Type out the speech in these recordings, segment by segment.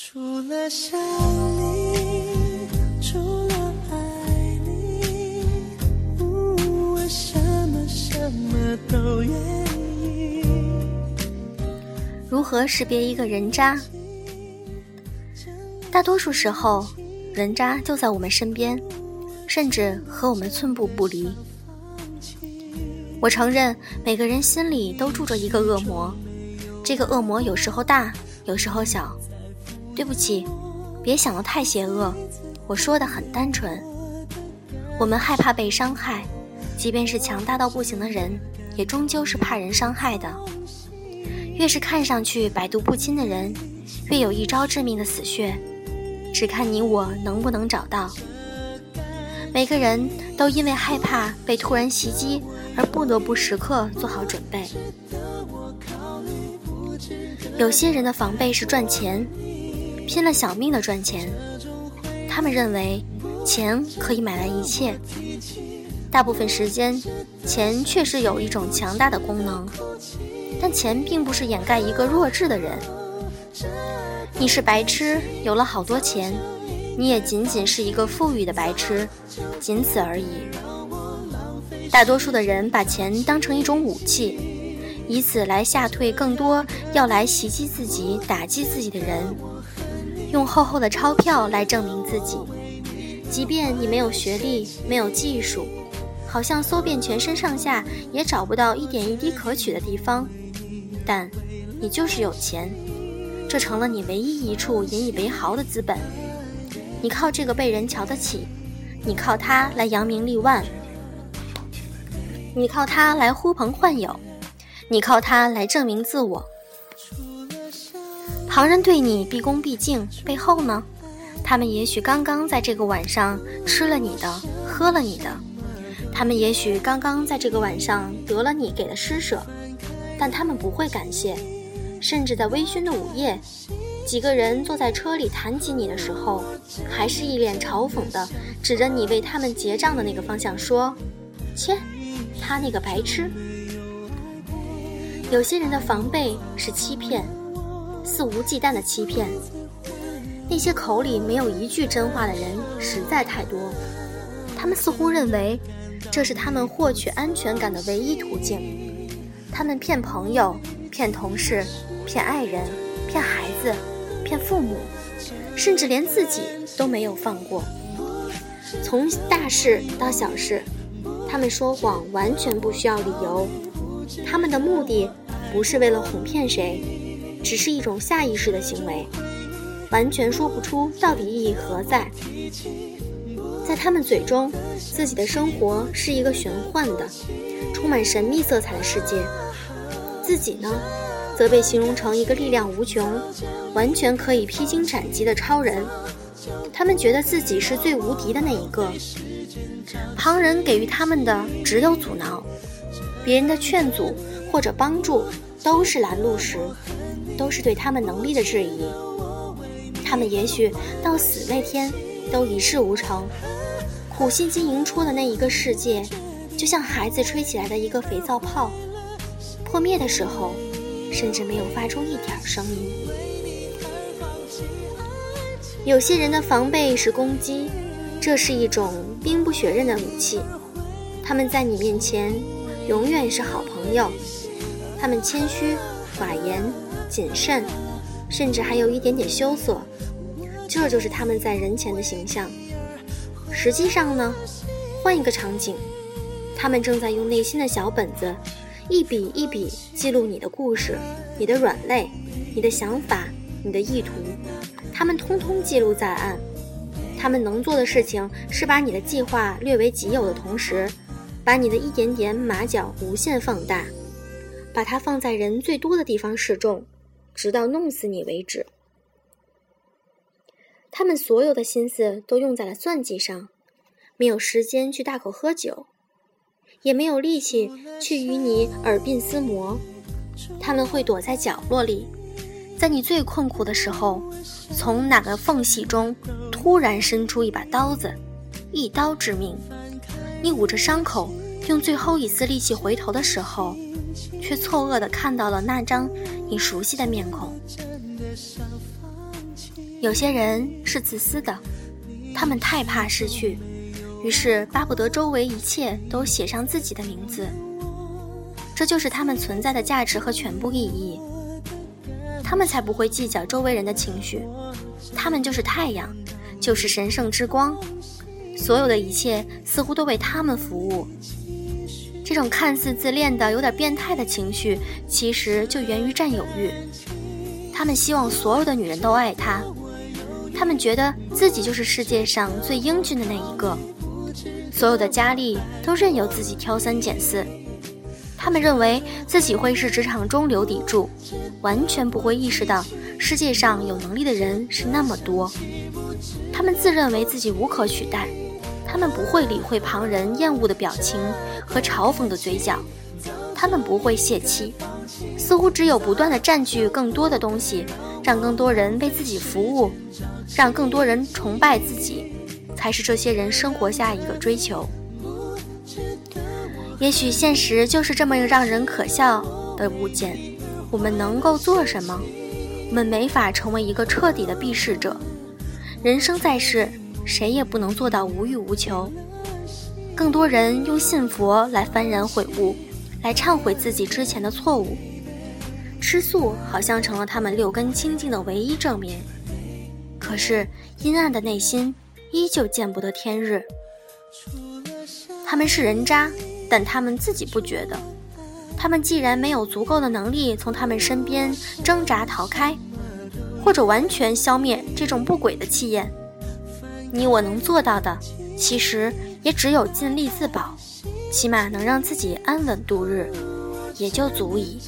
除了想你，除了爱你，我什么什么都愿意。如何识别一个人渣？大多数时候，人渣就在我们身边，甚至和我们寸步不离。我承认，每个人心里都住着一个恶魔，这个恶魔有时候大，有时候小。对不起，别想得太邪恶，我说的很单纯。我们害怕被伤害，即便是强大到不行的人，也终究是怕人伤害的。越是看上去百毒不侵的人，越有一招致命的死穴，只看你我能不能找到。每个人都因为害怕被突然袭击。而不得不时刻做好准备。有些人的防备是赚钱，拼了小命的赚钱。他们认为钱可以买来一切。大部分时间，钱确实有一种强大的功能，但钱并不是掩盖一个弱智的人。你是白痴，有了好多钱，你也仅仅是一个富裕的白痴，仅此而已。大多数的人把钱当成一种武器，以此来吓退更多要来袭击自己、打击自己的人，用厚厚的钞票来证明自己。即便你没有学历、没有技术，好像搜遍全身上下也找不到一点一滴可取的地方，但你就是有钱，这成了你唯一一处引以为豪的资本。你靠这个被人瞧得起，你靠它来扬名立万。你靠它来呼朋唤友，你靠它来证明自我。旁人对你毕恭毕敬，背后呢，他们也许刚刚在这个晚上吃了你的，喝了你的，他们也许刚刚在这个晚上得了你给的施舍，但他们不会感谢，甚至在微醺的午夜，几个人坐在车里谈起你的时候，还是一脸嘲讽的指着你为他们结账的那个方向说：“切。”他那个白痴。有些人的防备是欺骗，肆无忌惮的欺骗。那些口里没有一句真话的人实在太多，他们似乎认为这是他们获取安全感的唯一途径。他们骗朋友，骗同事，骗爱人，骗孩子，骗父母，甚至连自己都没有放过。从大事到小事。他们说谎完全不需要理由，他们的目的不是为了哄骗谁，只是一种下意识的行为，完全说不出到底意义何在。在他们嘴中，自己的生活是一个玄幻的、充满神秘色彩的世界，自己呢，则被形容成一个力量无穷、完全可以披荆斩棘的超人。他们觉得自己是最无敌的那一个。旁人给予他们的只有阻挠，别人的劝阻或者帮助都是拦路石，都是对他们能力的质疑。他们也许到死那天都一事无成，苦心经营出的那一个世界，就像孩子吹起来的一个肥皂泡，破灭的时候，甚至没有发出一点声音。有些人的防备是攻击。这是一种兵不血刃的武器，他们在你面前永远是好朋友，他们谦虚、寡言、谨慎，甚至还有一点点羞涩，这就是他们在人前的形象。实际上呢，换一个场景，他们正在用内心的小本子，一笔一笔记录你的故事、你的软肋、你的想法、你的意图，他们通通记录在案。他们能做的事情是把你的计划略为己有的同时，把你的一点点马脚无限放大，把它放在人最多的地方示众，直到弄死你为止。他们所有的心思都用在了算计上，没有时间去大口喝酒，也没有力气去与你耳鬓厮磨。他们会躲在角落里。在你最困苦的时候，从哪个缝隙中突然伸出一把刀子，一刀致命。你捂着伤口，用最后一丝力气回头的时候，却错愕地看到了那张你熟悉的面孔。有些人是自私的，他们太怕失去，于是巴不得周围一切都写上自己的名字。这就是他们存在的价值和全部意义。他们才不会计较周围人的情绪，他们就是太阳，就是神圣之光，所有的一切似乎都为他们服务。这种看似自恋的、有点变态的情绪，其实就源于占有欲。他们希望所有的女人都爱他，他们觉得自己就是世界上最英俊的那一个。所有的佳丽都任由自己挑三拣四，他们认为自己会是职场中流砥柱，完全不会意识到世界上有能力的人是那么多。他们自认为自己无可取代。他们不会理会旁人厌恶的表情和嘲讽的嘴角，他们不会泄气，似乎只有不断的占据更多的东西，让更多人为自己服务，让更多人崇拜自己，才是这些人生活下一个追求。也许现实就是这么让人可笑的物件，我们能够做什么？我们没法成为一个彻底的避世者。人生在世。谁也不能做到无欲无求。更多人用信佛来幡然悔悟，来忏悔自己之前的错误。吃素好像成了他们六根清净的唯一证明。可是阴暗的内心依旧见不得天日。他们是人渣，但他们自己不觉得。他们既然没有足够的能力从他们身边挣扎逃开，或者完全消灭这种不轨的气焰。你我能做到的，其实也只有尽力自保，起码能让自己安稳度日，也就足矣。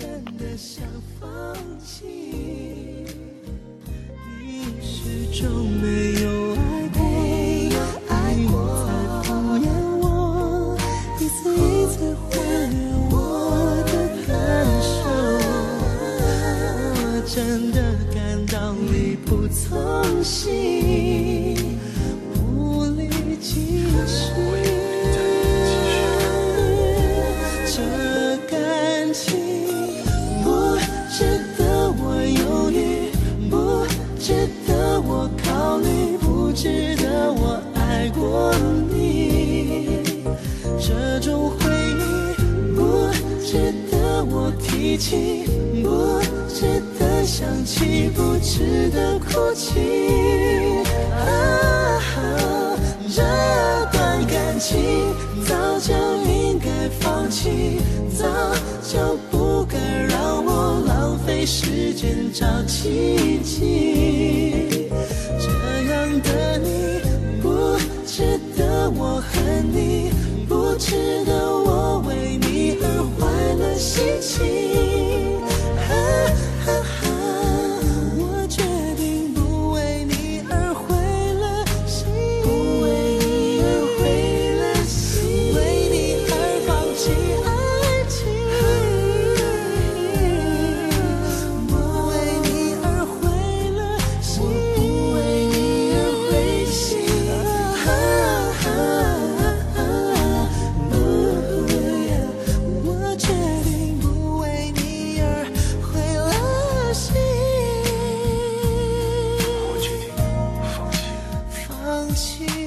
值得我提起不值得想起，不值得哭泣。啊，这段感情早就应该放弃，早就不该让我浪费时间找奇迹。see. ti.